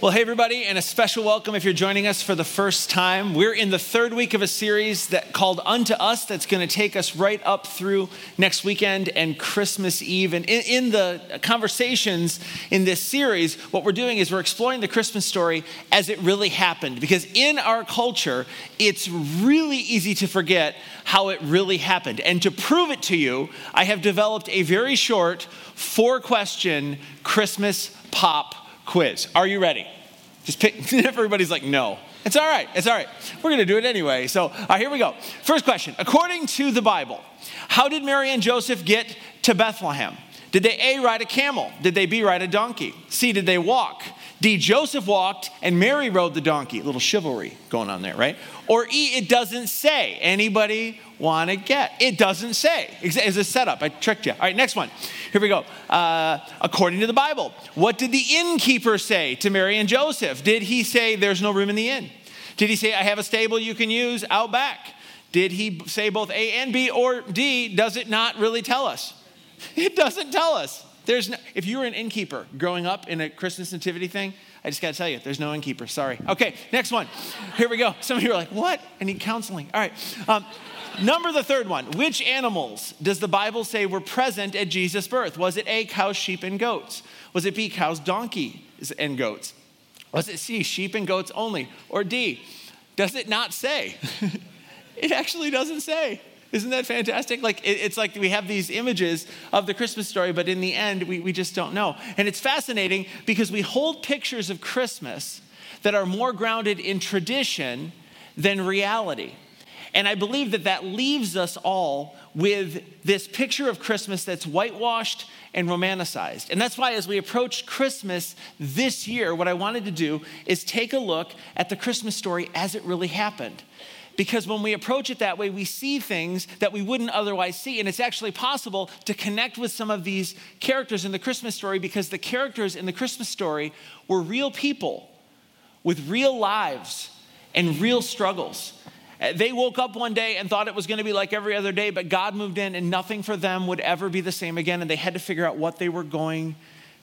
Well, hey, everybody, and a special welcome if you're joining us for the first time. We're in the third week of a series that called Unto Us that's going to take us right up through next weekend and Christmas Eve. And in, in, the conversations in this series, what we're doing is we're exploring the Christmas story as it really happened. Because in our culture, it's really easy to forget how it really happened. And to prove it to you, I have developed a very short four question Christmas pop quiz. Are you ready? Just pick, everybody's like, no. It's all right. It's all right. We're going to do it anyway. So, here we go. First question. According to the Bible, how did Mary and Joseph get to Bethlehem? Did they A, ride a camel? Did they B, ride a donkey? C, did they walk? D, Joseph walked and Mary rode the donkey. A little chivalry going on there, right? Or E, it doesn't say. Anybody want to get? It doesn't say. It's a setup. I tricked you. All right, next one. Here we go. Uh, according to the Bible, what did the innkeeper say to Mary and Joseph? Did he say, There's no room in the inn? Did he say, I have a stable you can use out back? Did he say both A and B or D? Does it not really tell us? It doesn't tell us. There's no, if you were an innkeeper growing up in a Christmas nativity thing, I just got to tell you, there's no innkeeper. Sorry. Okay, next one. Here we go. Some of you are like, what? I need counseling. All right. Um, number the third one. Which animals does the Bible say were present at Jesus' birth? Was it A, cows, sheep, and goats? Was it B, cows, donkeys, and goats? Was it C, sheep and goats only? Or D, does it not say? it actually doesn't say. Isn't that fantastic? Like, it, it's like we have these images of the Christmas story, but in the end, we, we just don't know. And it's fascinating because we hold pictures of Christmas that are more grounded in tradition than reality. And I believe that that leaves us all with this picture of Christmas that's whitewashed and romanticized. And that's why, as we approach Christmas this year, what I wanted to do is take a look at the Christmas story as it really happened because when we approach it that way, we see things that we wouldn't otherwise see. And it's actually possible to connect with some of these characters in the Christmas story because the characters in the Christmas story were real people with real lives and real struggles. Uh, they woke up one day and thought it was going to be like every other day, but God moved in and nothing for them would ever be the same again. And they had to figure out what they were going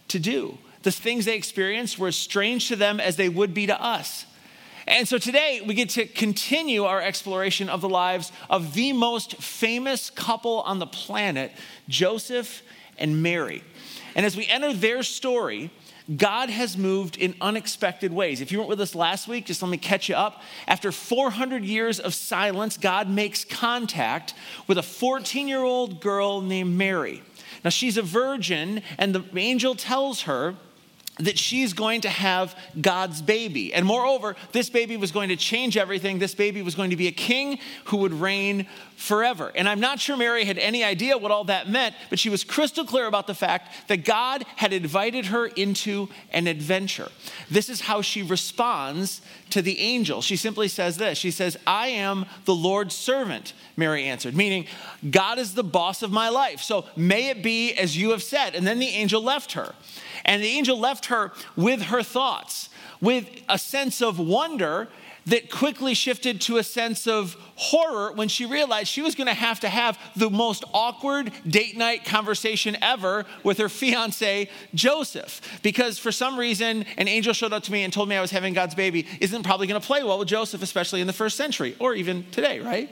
to do. The things they experienced were as strange to them as they would be to us. And so today we get to continue our exploration of the lives of the most famous couple on the planet, Joseph and Mary. And as we enter their story, God has moved in unexpected ways. If you weren't with us last week, just let me catch you up. After 400 years of silence, God makes contact with a 14 year old girl named Mary. Now, she's a virgin, and the angel tells her that she's going to have God's baby. And moreover, this baby was going to change everything. This baby was going to be a king who would reign forever. And I'm not sure Mary had any idea what all that meant, but she was crystal clear about the fact that God had invited her into an adventure. This is how she responds to the angel. She simply says this She says, I am the Lord's servant, Mary answered, meaning, God is the boss of my life. So may it be as you have said. And then the angel left her. And the angel left her with her thoughts, with a sense of wonder that quickly shifted to a sense of horror when she realized she was going to have to have the most awkward date night conversation ever with her fiance, Joseph. Because for some reason, an angel showed up to me and told me I was having God's baby isn't probably going to play well with Joseph, especially in the first century or even today, right?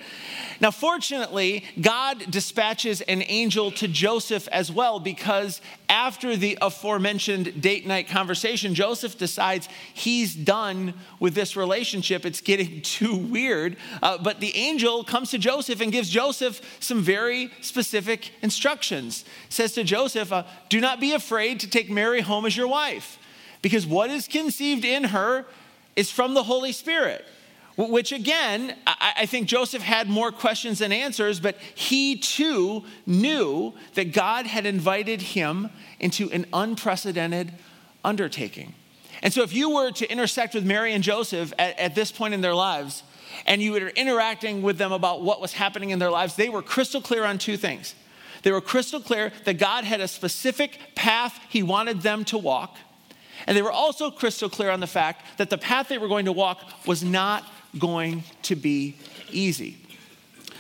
Now, fortunately, God dispatches an angel to Joseph as well because after the aforementioned date night conversation, Joseph decides he's done with this relationship. It's getting too weird. Uh, but the angel comes to Joseph and gives Joseph some very specific instructions. Says to Joseph, uh, Do not be afraid to take Mary home as your wife, because what is conceived in her is from the Holy Spirit. Which again, I think Joseph had more questions than answers, but he too knew that God had invited him into an unprecedented undertaking. And so, if you were to intersect with Mary and Joseph at, at this point in their lives, and you were interacting with them about what was happening in their lives, they were crystal clear on two things. They were crystal clear that God had a specific path He wanted them to walk. And they were also crystal clear on the fact that the path they were going to walk was not going to be easy.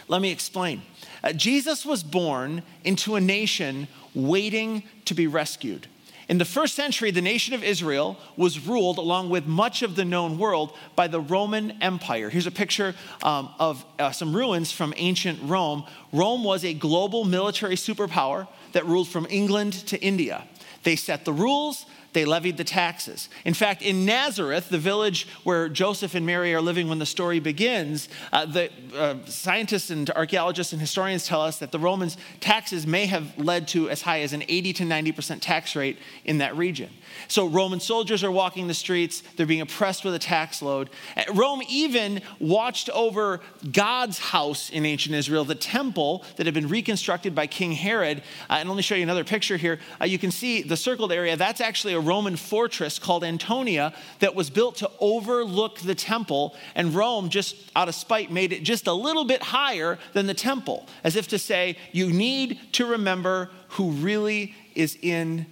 Let me explain. Uh, Jesus was born into a nation waiting to be rescued. In the first century, the nation of Israel was ruled, along with much of the known world, by the Roman Empire. Here's a picture um, of uh, some ruins from ancient Rome. Rome was a global military superpower that ruled from England to India. They set the rules, they levied the taxes. In fact, in Nazareth, the village where Joseph and Mary are living when the story begins, uh, the uh, scientists and archaeologists and historians tell us that the Romans' taxes may have led to as high as an 80 to 90% tax rate in that region. So Roman soldiers are walking the streets, they're being oppressed with a tax load. Uh, Rome even watched over God's house in ancient Israel, the temple that had been reconstructed by King Herod. Uh, and let me show you another picture here. Uh, you can see the circled area, that's actually a Roman fortress called Antonia that was built to overlook the temple. And Rome, just out of spite, made it just a little bit higher than the temple, as if to say, you need to remember who really is in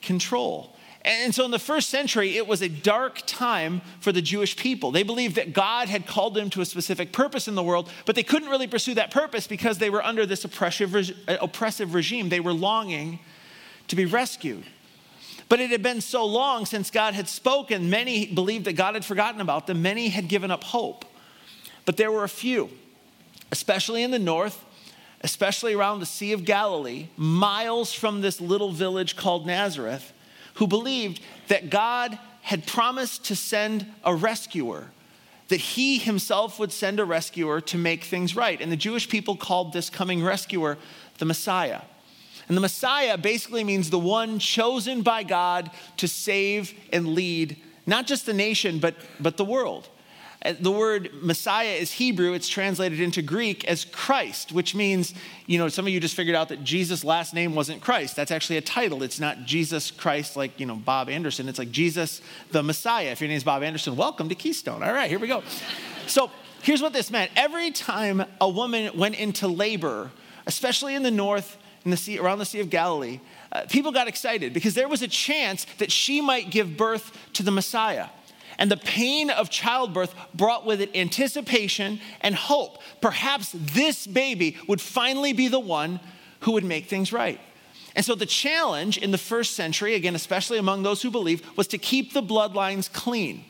control. And so in the first century, it was a dark time for the Jewish people. They believed that God had called them to a specific purpose in the world, but they couldn't really pursue that purpose because they were under this oppressive, oppressive regime. They were longing to be rescued. But it had been so long since God had spoken, many believed that God had forgotten about them, many had given up hope. But there were a few, especially in the north, especially around the Sea of Galilee, miles from this little village called Nazareth, who believed that God had promised to send a rescuer, that he himself would send a rescuer to make things right. And the Jewish people called this coming rescuer the Messiah. And the Messiah basically means the one chosen by God to save and lead not just the nation, but, but the world. Uh, the word Messiah is Hebrew. It's translated into Greek as Christ, which means, you know, some of you just figured out that Jesus' last name wasn't Christ. That's actually a title. It's not Jesus Christ like, you know, Bob Anderson. It's like Jesus the Messiah. If your name is Bob Anderson, welcome to Keystone. All right, here we go. So here's what this meant every time a woman went into labor, especially in the north, in the sea, around the Sea of Galilee, uh, people got excited because there was a chance that she might give birth to the Messiah. And the pain of childbirth brought with it anticipation and hope. Perhaps this baby would finally be the one who would make things right. And so the challenge in the first century, again, especially among those who believe, was to keep the bloodlines clean.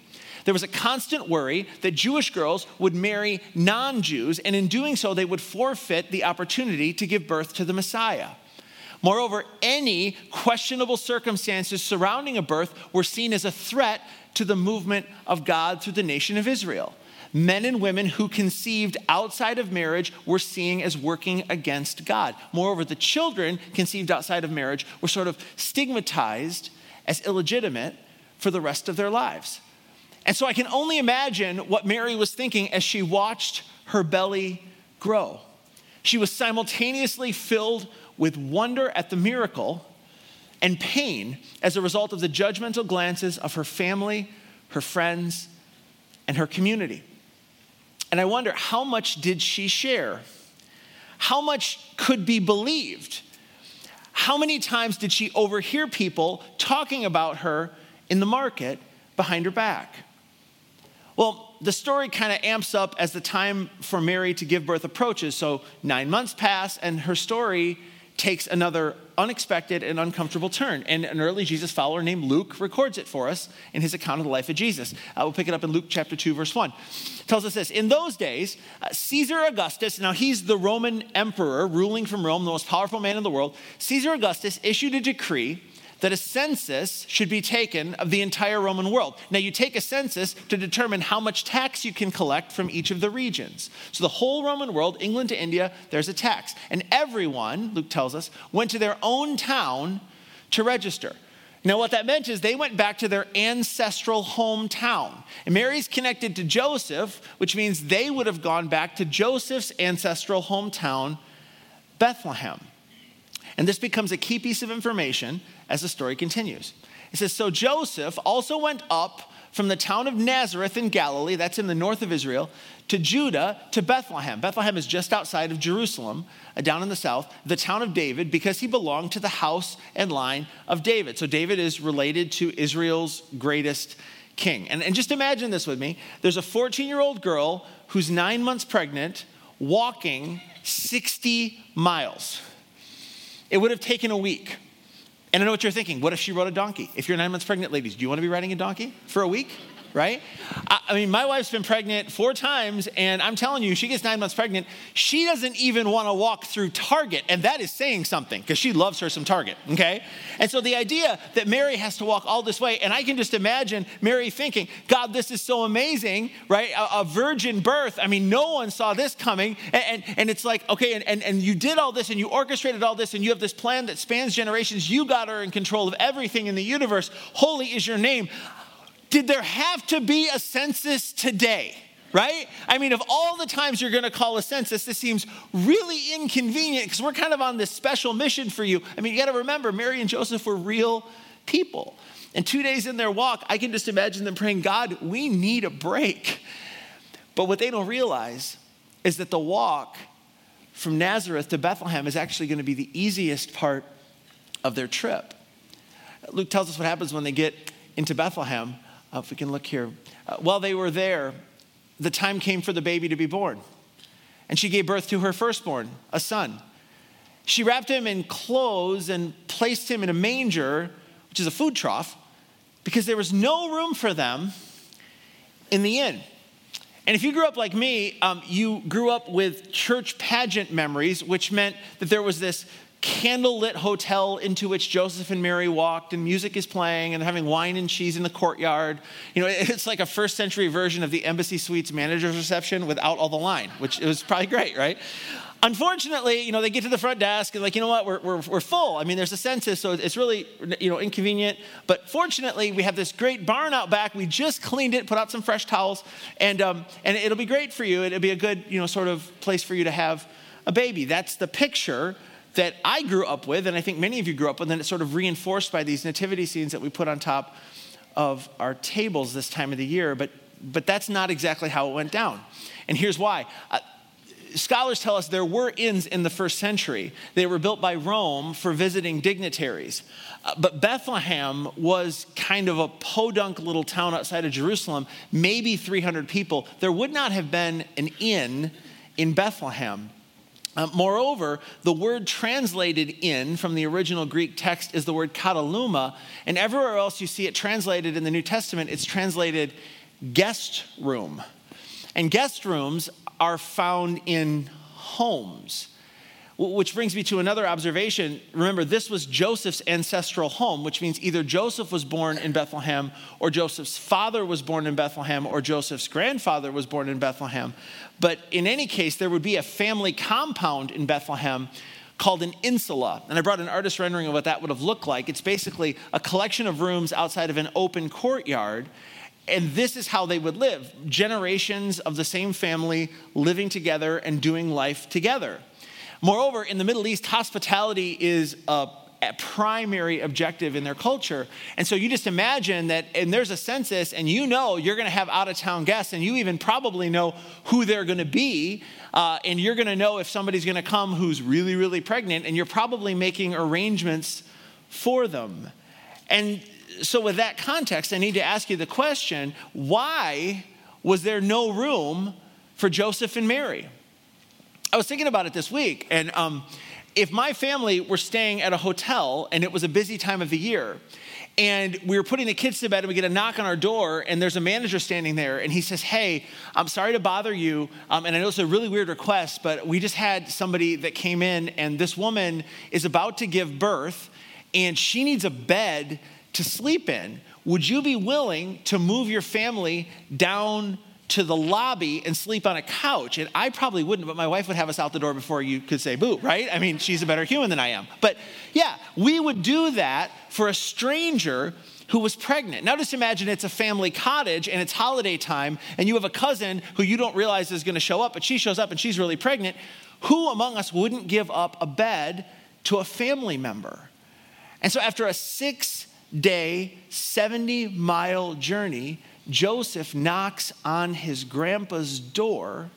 There was a constant worry that Jewish girls would marry non Jews, and in doing so, they would forfeit the opportunity to give birth to the Messiah. Moreover, any questionable circumstances surrounding a birth were seen as a threat to the movement of God through the nation of Israel. Men and women who conceived outside of marriage were seen as working against God. Moreover, the children conceived outside of marriage were sort of stigmatized as illegitimate for the rest of their lives. And so I can only imagine what Mary was thinking as she watched her belly grow. She was simultaneously filled with wonder at the miracle and pain as a result of the judgmental glances of her family, her friends, and her community. And I wonder how much did she share? How much could be believed? How many times did she overhear people talking about her in the market behind her back? Well, the story kind of amps up as the time for Mary to give birth approaches. So, nine months pass, and her story takes another unexpected and uncomfortable turn. And an early Jesus follower named Luke records it for us in his account of the life of Jesus. Uh, we'll pick it up in Luke chapter 2, verse 1. It tells us this In those days, uh, Caesar Augustus, now he's the Roman emperor ruling from Rome, the most powerful man in the world, Caesar Augustus issued a decree that a census should be taken of the entire Roman world. Now, you take a census to determine how much tax you can collect from each of the regions. So, the whole Roman world, England to India, there's a tax. And everyone, Luke tells us, went to their own town to register. Now, what that meant is they went back to their ancestral hometown. And Mary's connected to Joseph, which means they would have gone back to Joseph's ancestral hometown, Bethlehem. And this becomes a key piece of information as the story continues. It says So Joseph also went up from the town of Nazareth in Galilee, that's in the north of Israel, to Judah, to Bethlehem. Bethlehem is just outside of Jerusalem, uh, down in the south, the town of David, because he belonged to the house and line of David. So David is related to Israel's greatest king. And, and just imagine this with me there's a 14 year old girl who's nine months pregnant, walking 60 miles. It would have taken a week. And I know what you're thinking. What if she rode a donkey? If you're nine months pregnant, ladies, do you want to be riding a donkey for a week? Right? I, mean, my wife's been pregnant four times, and I'm telling you, she gets nine months pregnant. She doesn't even want to walk through Target, and that is saying something because she loves her some Target, okay? And so the idea that Mary has to walk all this way, and I can just imagine Mary thinking, God, this is so amazing, right? A, a virgin birth. I mean, no one saw this coming. And, and, and it's like, okay, and, and, and you did all this, and you orchestrated all this, and you have this plan that spans generations. You got her in control of everything in the universe. Holy is your name did there have to be a census today? Right? I mean, of all the times you're going to call a census, this seems really inconvenient because we're kind of on this special mission for you. I mean, you got to remember, Mary and Joseph were real people. And two days in their walk, I can just imagine them praying, God, we need a break. But what they don't realize is that the walk from Nazareth to Bethlehem is actually going to be the easiest part of their trip. Luke tells us what happens when they get into Bethlehem. Uh, if we can look here. Uh, while they were there, the time came for the baby to be born. And she gave birth to her firstborn, a son. She wrapped him in clothes and placed him in a manger, which is a food trough, because there was no room for them in the inn. And if you grew up like me, um, you grew up with church pageant memories, which meant that there was this candlelit hotel into which Joseph and Mary walked, and music is playing, and having wine and cheese in the courtyard. You know, it's like a first century version of the Embassy Suites manager's reception without all the line, which it was probably great, right? Unfortunately, you know, they get to the front desk and like, you know what, we're, we're, we're full. I mean, there's a census, so it's really, you know, inconvenient. But fortunately, we have this great barn out back. We just cleaned it, put out some fresh towels, and, um, and it'll be great for you. It'll be a good, you know, sort of place for you to have a baby. That's the picture that I grew up with, and I think many of you grew up with, and it's sort of reinforced by these nativity scenes that we put on top of our tables this time of the year. But, but that's not exactly how it went down. And here's why. Uh, scholars tell us there were inns in the first century. They were built by Rome for visiting dignitaries. Uh, but Bethlehem was kind of a podunk little town outside of Jerusalem, maybe 300 people. There would not have been an inn in Bethlehem. Uh, moreover, the word translated in from the original Greek text is the word kataluma, and everywhere else you see it translated in the New Testament, it's translated guest room. And guest rooms are found in homes. Which brings me to another observation. Remember, this was Joseph's ancestral home, which means either Joseph was born in Bethlehem, or Joseph's father was born in Bethlehem, or Joseph's grandfather was born in Bethlehem. But in any case, there would be a family compound in Bethlehem called an insula. And I brought an artist rendering of what that would have looked like. It's basically a collection of rooms outside of an open courtyard. And this is how they would live generations of the same family living together and doing life together. Moreover, in the Middle East, hospitality is a a primary objective in their culture. And so you just imagine that, and there's a census, and you know you're going to have out of town guests, and you even probably know who they're going to be. Uh, and you're going to know if somebody's going to come who's really, really pregnant, and you're probably making arrangements for them. And so, with that context, I need to ask you the question why was there no room for Joseph and Mary? I was thinking about it this week, and um, if my family were staying at a hotel and it was a busy time of the year, and we were putting the kids to bed and we get a knock on our door and there's a manager standing there and he says hey i'm sorry to bother you um, and i know it's a really weird request but we just had somebody that came in and this woman is about to give birth and she needs a bed to sleep in. Would you be willing to move your family down to the lobby and sleep on a couch. And I probably wouldn't, but my wife would have us out the door before you could say boo, right? I mean, she's a better human than I am. But yeah, we would do that for a stranger who was pregnant. Now just imagine it's a family cottage and it's holiday time and you have a cousin who you don't realize is going to show up, but she shows up and she's really pregnant. Who among us wouldn't give up a bed to a family member? And so after a six day, 70 mile journey, Joseph knocks on his grandpa's door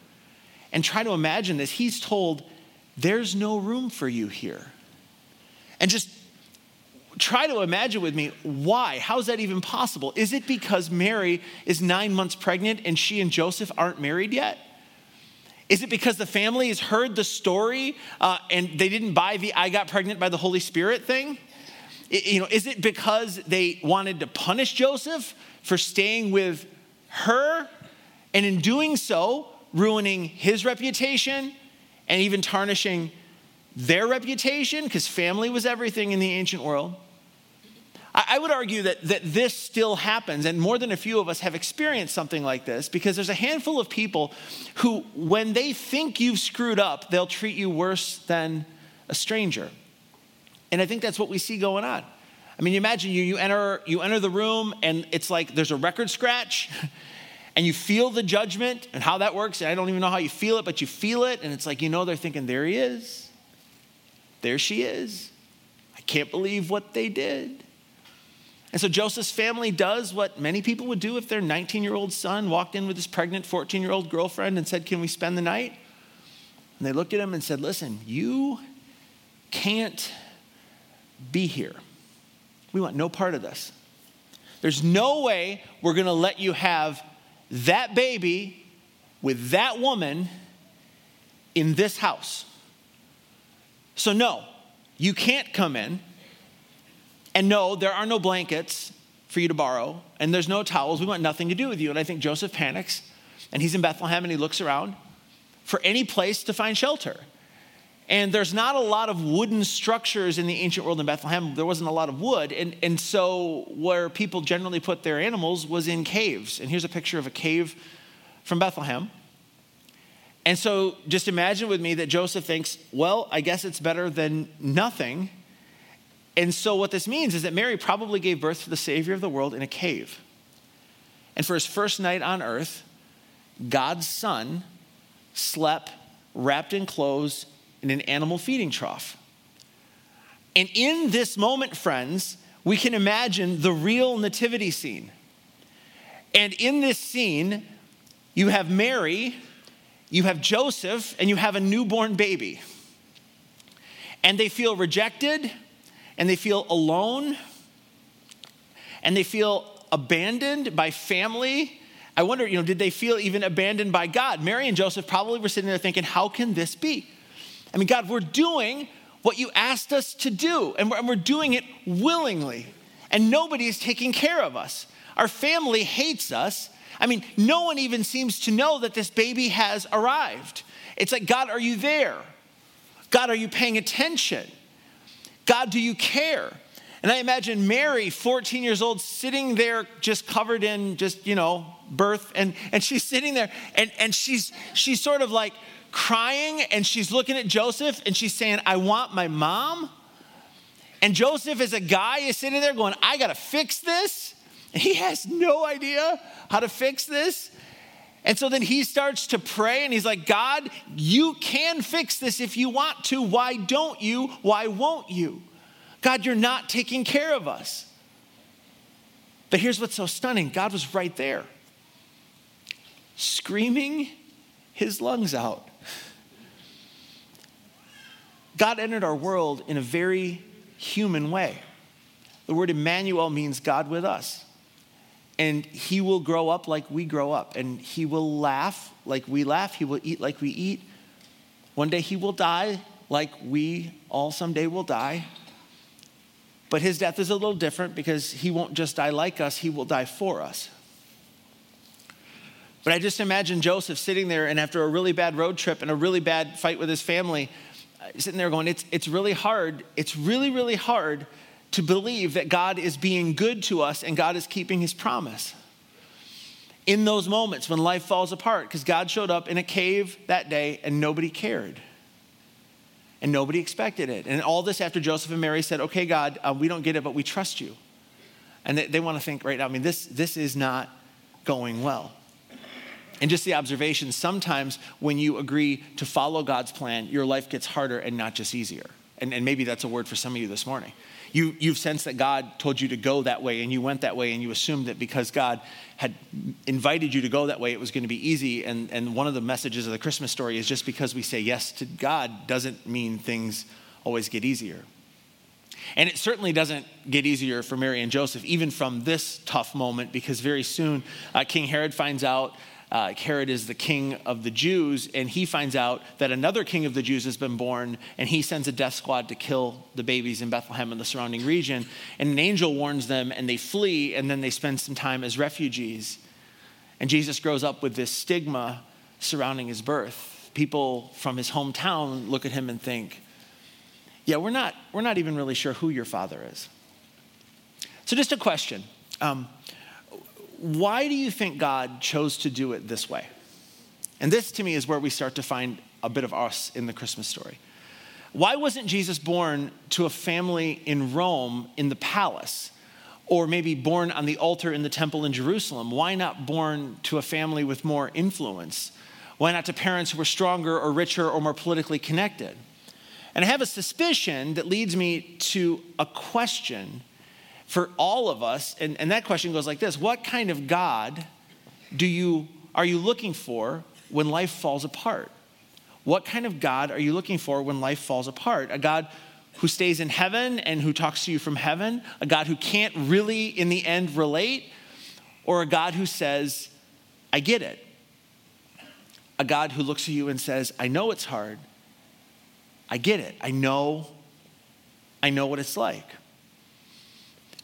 and try to imagine this. He's told, There's no room for you here. And just try to imagine with me why? How's that even possible? Is it because Mary is nine months pregnant and she and Joseph aren't married yet? Is it because the family has heard the story uh, and they didn't buy the I got pregnant by the Holy Spirit thing? You know, is it because they wanted to punish Joseph for staying with her and in doing so, ruining his reputation and even tarnishing their reputation? Because family was everything in the ancient world. I would argue that, that this still happens, and more than a few of us have experienced something like this because there's a handful of people who, when they think you've screwed up, they'll treat you worse than a stranger. And I think that's what we see going on. I mean, you imagine you, you, enter, you enter the room and it's like there's a record scratch and you feel the judgment and how that works. And I don't even know how you feel it, but you feel it. And it's like, you know, they're thinking, there he is. There she is. I can't believe what they did. And so Joseph's family does what many people would do if their 19 year old son walked in with his pregnant 14 year old girlfriend and said, Can we spend the night? And they looked at him and said, Listen, you can't be here. We want no part of this. There's no way we're going to let you have that baby with that woman in this house. So, no, you can't come in. And no, there are no blankets for you to borrow, and there's no towels. We want nothing to do with you. And I think Joseph panics, and he's in Bethlehem and he looks around for any place to find shelter. And there's not a lot of wooden structures in the ancient world in Bethlehem. There wasn't a lot of wood. And, and so, where people generally put their animals was in caves. And here's a picture of a cave from Bethlehem. And so, just imagine with me that Joseph thinks, well, I guess it's better than nothing. And so, what this means is that Mary probably gave birth to the Savior of the world in a cave. And for his first night on earth, God's Son slept wrapped in clothes in an animal feeding trough. And in this moment, friends, we can imagine the real nativity scene. And in this scene, you have Mary, you have Joseph, and you have a newborn baby. And they feel rejected and they feel alone and they feel abandoned by family. I wonder, you know, did they feel even abandoned by God? Mary and Joseph probably were sitting there thinking, how can this be? I mean, God, we're doing what you asked us to do, and we're, and we're doing it willingly, and nobody is taking care of us. Our family hates us. I mean, no one even seems to know that this baby has arrived. It's like, God, are you there? God, are you paying attention? God, do you care? And I imagine Mary, 14 years old, sitting there just covered in just, you know, birth. And, and she's sitting there and, and she's, she's sort of like crying and she's looking at Joseph and she's saying, I want my mom. And Joseph, as a guy, is sitting there going, I got to fix this. And he has no idea how to fix this. And so then he starts to pray and he's like, God, you can fix this if you want to. Why don't you? Why won't you? God, you're not taking care of us. But here's what's so stunning God was right there, screaming his lungs out. God entered our world in a very human way. The word Emmanuel means God with us and he will grow up like we grow up, and he will laugh like we laugh, he will eat like we eat. One day he will die like we all someday will die. But his death is a little different because he won't just die like us, he will die for us. But I just imagine Joseph sitting there and after a really bad road trip and a really bad fight with his family, sitting there going, It's, it's really hard. It's really, really hard to believe that God is being good to us and God is keeping his promise. In those moments when life falls apart, because God showed up in a cave that day and nobody cared. And nobody expected it. And all this after Joseph and Mary said, Okay, God, uh, we don't get it, but we trust you. And they, they want to think right now, I mean, this, this is not going well. And just the observation sometimes when you agree to follow God's plan, your life gets harder and not just easier. And, and maybe that's a word for some of you this morning. You, you've sensed that God told you to go that way and you went that way and you assumed that because God had invited you to go that way, it was going to be easy. And, and one of the messages of the Christmas story is just because we say yes to God doesn't mean things always get easier. And it certainly doesn't get easier for Mary and Joseph, even from this tough moment, because very soon uh, King Herod finds out uh, Herod is the king of the Jews, and he finds out that another king of the Jews has been born, and he sends a death squad to kill the babies in Bethlehem and the surrounding region. And an angel warns them, and they flee, and then they spend some time as refugees. And Jesus grows up with this stigma surrounding his birth. People from his hometown look at him and think, yeah, we're not, we're not even really sure who your father is. So, just a question. Um, why do you think God chose to do it this way? And this to me is where we start to find a bit of us in the Christmas story. Why wasn't Jesus born to a family in Rome in the palace? Or maybe born on the altar in the temple in Jerusalem? Why not born to a family with more influence? Why not to parents who were stronger or richer or more politically connected? And I have a suspicion that leads me to a question for all of us. And, and that question goes like this What kind of God do you, are you looking for when life falls apart? What kind of God are you looking for when life falls apart? A God who stays in heaven and who talks to you from heaven? A God who can't really, in the end, relate? Or a God who says, I get it? A God who looks at you and says, I know it's hard. I get it. I know. I know what it's like.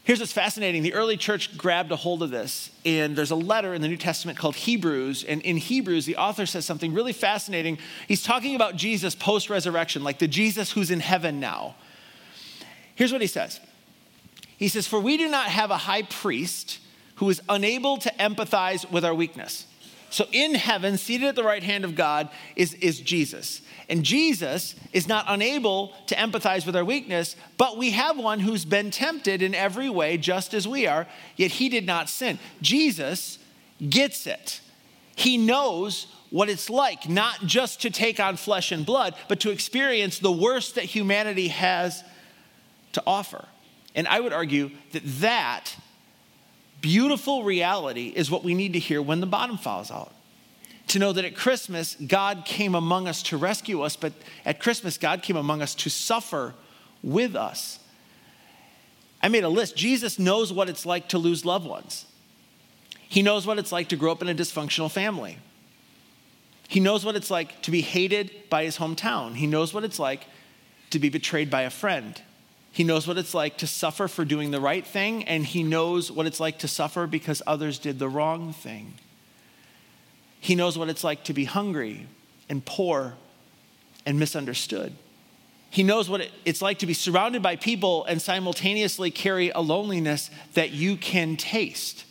Here's what's fascinating the early church grabbed a hold of this, and there's a letter in the New Testament called Hebrews. And in Hebrews, the author says something really fascinating. He's talking about Jesus post resurrection, like the Jesus who's in heaven now. Here's what he says He says, For we do not have a high priest who is unable to empathize with our weakness. So in heaven, seated at the right hand of God, is, is Jesus. And Jesus is not unable to empathize with our weakness, but we have one who's been tempted in every way, just as we are, yet he did not sin. Jesus gets it. He knows what it's like, not just to take on flesh and blood, but to experience the worst that humanity has to offer. And I would argue that that beautiful reality is what we need to hear when the bottom falls out to know that at Christmas, God came among us to rescue us, but at Christmas, God came among us to suffer with us. I made a list. Jesus knows what it's like to lose loved ones. He knows what it's like to grow up in a dysfunctional family. He knows what it's like to be hated by his hometown. He knows what it's like to be betrayed by a friend. He knows what it's like to suffer for doing the right thing, and he knows what it's like to suffer because others did the wrong thing. He knows what it's like to be hungry and poor and misunderstood. He knows what it's like to be surrounded by people and simultaneously carry a loneliness that you can taste.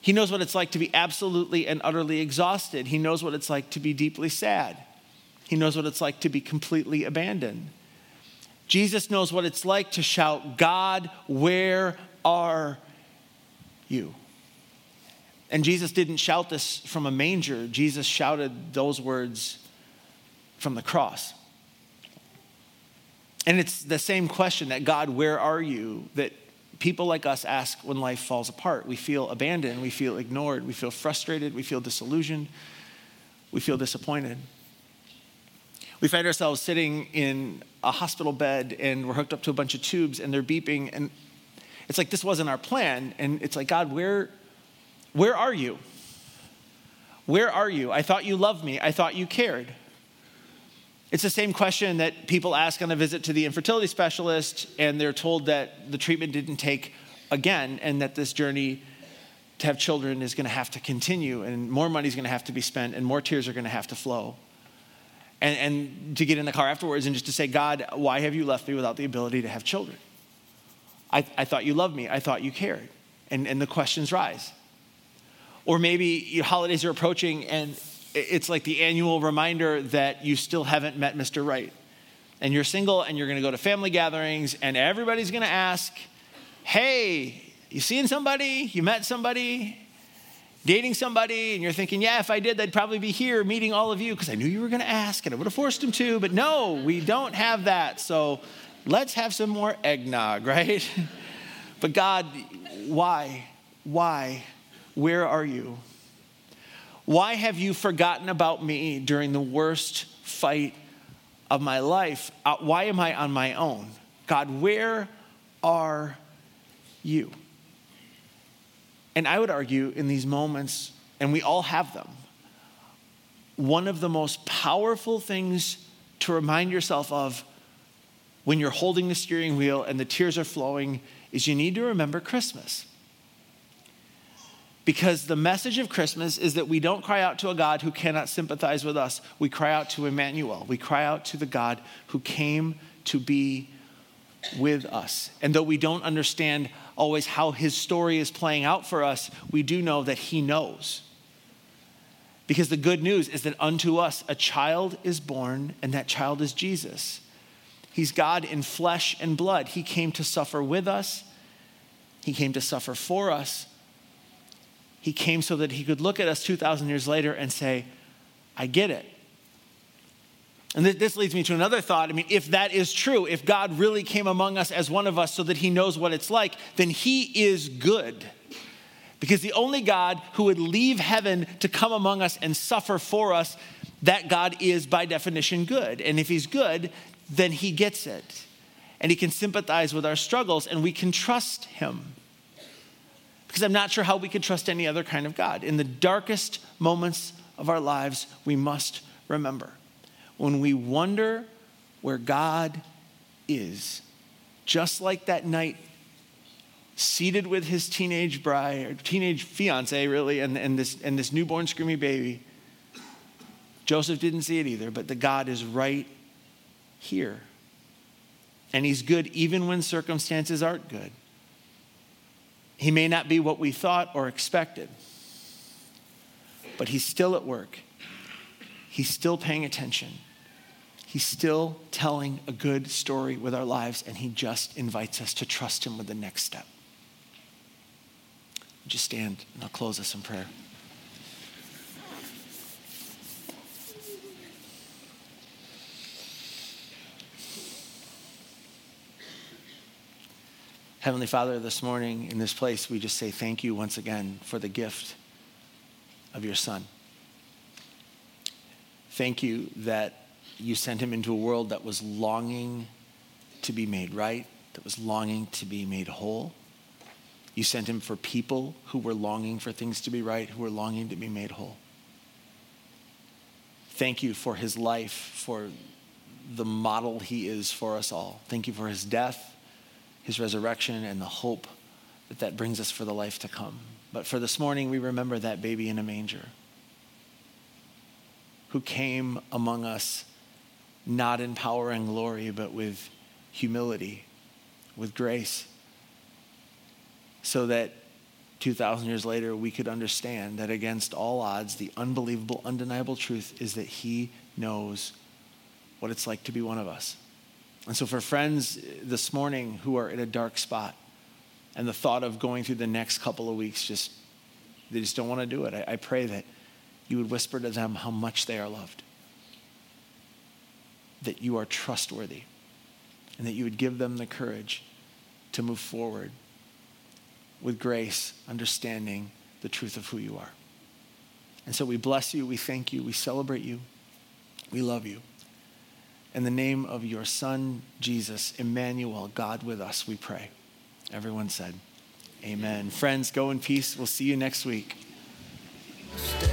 He knows what it's like to be absolutely and utterly exhausted. He knows what it's like to be deeply sad. He knows what it's like to be completely abandoned. Jesus knows what it's like to shout, God, where are you? And Jesus didn't shout this from a manger, Jesus shouted those words from the cross. And it's the same question that God, where are you? that people like us ask when life falls apart. We feel abandoned, we feel ignored, we feel frustrated, we feel disillusioned, we feel disappointed. We find ourselves sitting in a hospital bed and we're hooked up to a bunch of tubes and they're beeping and it's like this wasn't our plan and it's like God, where where are you? Where are you? I thought you loved me. I thought you cared. It's the same question that people ask on a visit to the infertility specialist, and they're told that the treatment didn't take again, and that this journey to have children is going to have to continue, and more money is going to have to be spent, and more tears are going to have to flow. And, and to get in the car afterwards and just to say, God, why have you left me without the ability to have children? I, I thought you loved me. I thought you cared. And, and the questions rise. Or maybe holidays are approaching and it's like the annual reminder that you still haven't met Mr. Right. And you're single and you're going to go to family gatherings and everybody's going to ask, hey, you seeing somebody? You met somebody? Dating somebody? And you're thinking, yeah, if I did, they'd probably be here meeting all of you because I knew you were going to ask and I would have forced them to. But no, we don't have that. So let's have some more eggnog, right? but God, why? Why? Where are you? Why have you forgotten about me during the worst fight of my life? Uh, why am I on my own? God, where are you? And I would argue in these moments, and we all have them, one of the most powerful things to remind yourself of when you're holding the steering wheel and the tears are flowing is you need to remember Christmas. Because the message of Christmas is that we don't cry out to a God who cannot sympathize with us. We cry out to Emmanuel. We cry out to the God who came to be with us. And though we don't understand always how his story is playing out for us, we do know that he knows. Because the good news is that unto us a child is born, and that child is Jesus. He's God in flesh and blood. He came to suffer with us, He came to suffer for us. He came so that He could look at us 2,000 years later and say, I get it. And this leads me to another thought. I mean, if that is true, if God really came among us as one of us so that he knows what it's like, then he is good. Because the only God who would leave heaven to come among us and suffer for us, that God is by definition good. And if he's good, then he gets it. And he can sympathize with our struggles and we can trust him. Because I'm not sure how we could trust any other kind of God. In the darkest moments of our lives, we must remember when we wonder where God is, just like that night, seated with his teenage bride, or teenage fiance, really, and, and, this, and this newborn screaming baby. Joseph didn't see it either, but the God is right here. And he's good even when circumstances aren't good. He may not be what we thought or expected, but he's still at work. He's still paying attention. He's still telling a good story with our lives, and he just invites us to trust him with the next step. Just stand, and I'll close us in prayer. Heavenly Father, this morning in this place, we just say thank you once again for the gift of your Son. Thank you that you sent him into a world that was longing to be made right, that was longing to be made whole. You sent him for people who were longing for things to be right, who were longing to be made whole. Thank you for his life, for the model he is for us all. Thank you for his death his resurrection and the hope that that brings us for the life to come. But for this morning, we remember that baby in a manger who came among us not in power and glory, but with humility, with grace, so that 2,000 years later we could understand that against all odds, the unbelievable, undeniable truth is that He knows what it's like to be one of us. And so, for friends this morning who are in a dark spot, and the thought of going through the next couple of weeks just, they just don't want to do it, I, I pray that you would whisper to them how much they are loved, that you are trustworthy, and that you would give them the courage to move forward with grace, understanding the truth of who you are. And so we bless you, we thank you, we celebrate you, we love you. In the name of your Son, Jesus, Emmanuel, God with us, we pray. Everyone said, Amen. Friends, go in peace. We'll see you next week.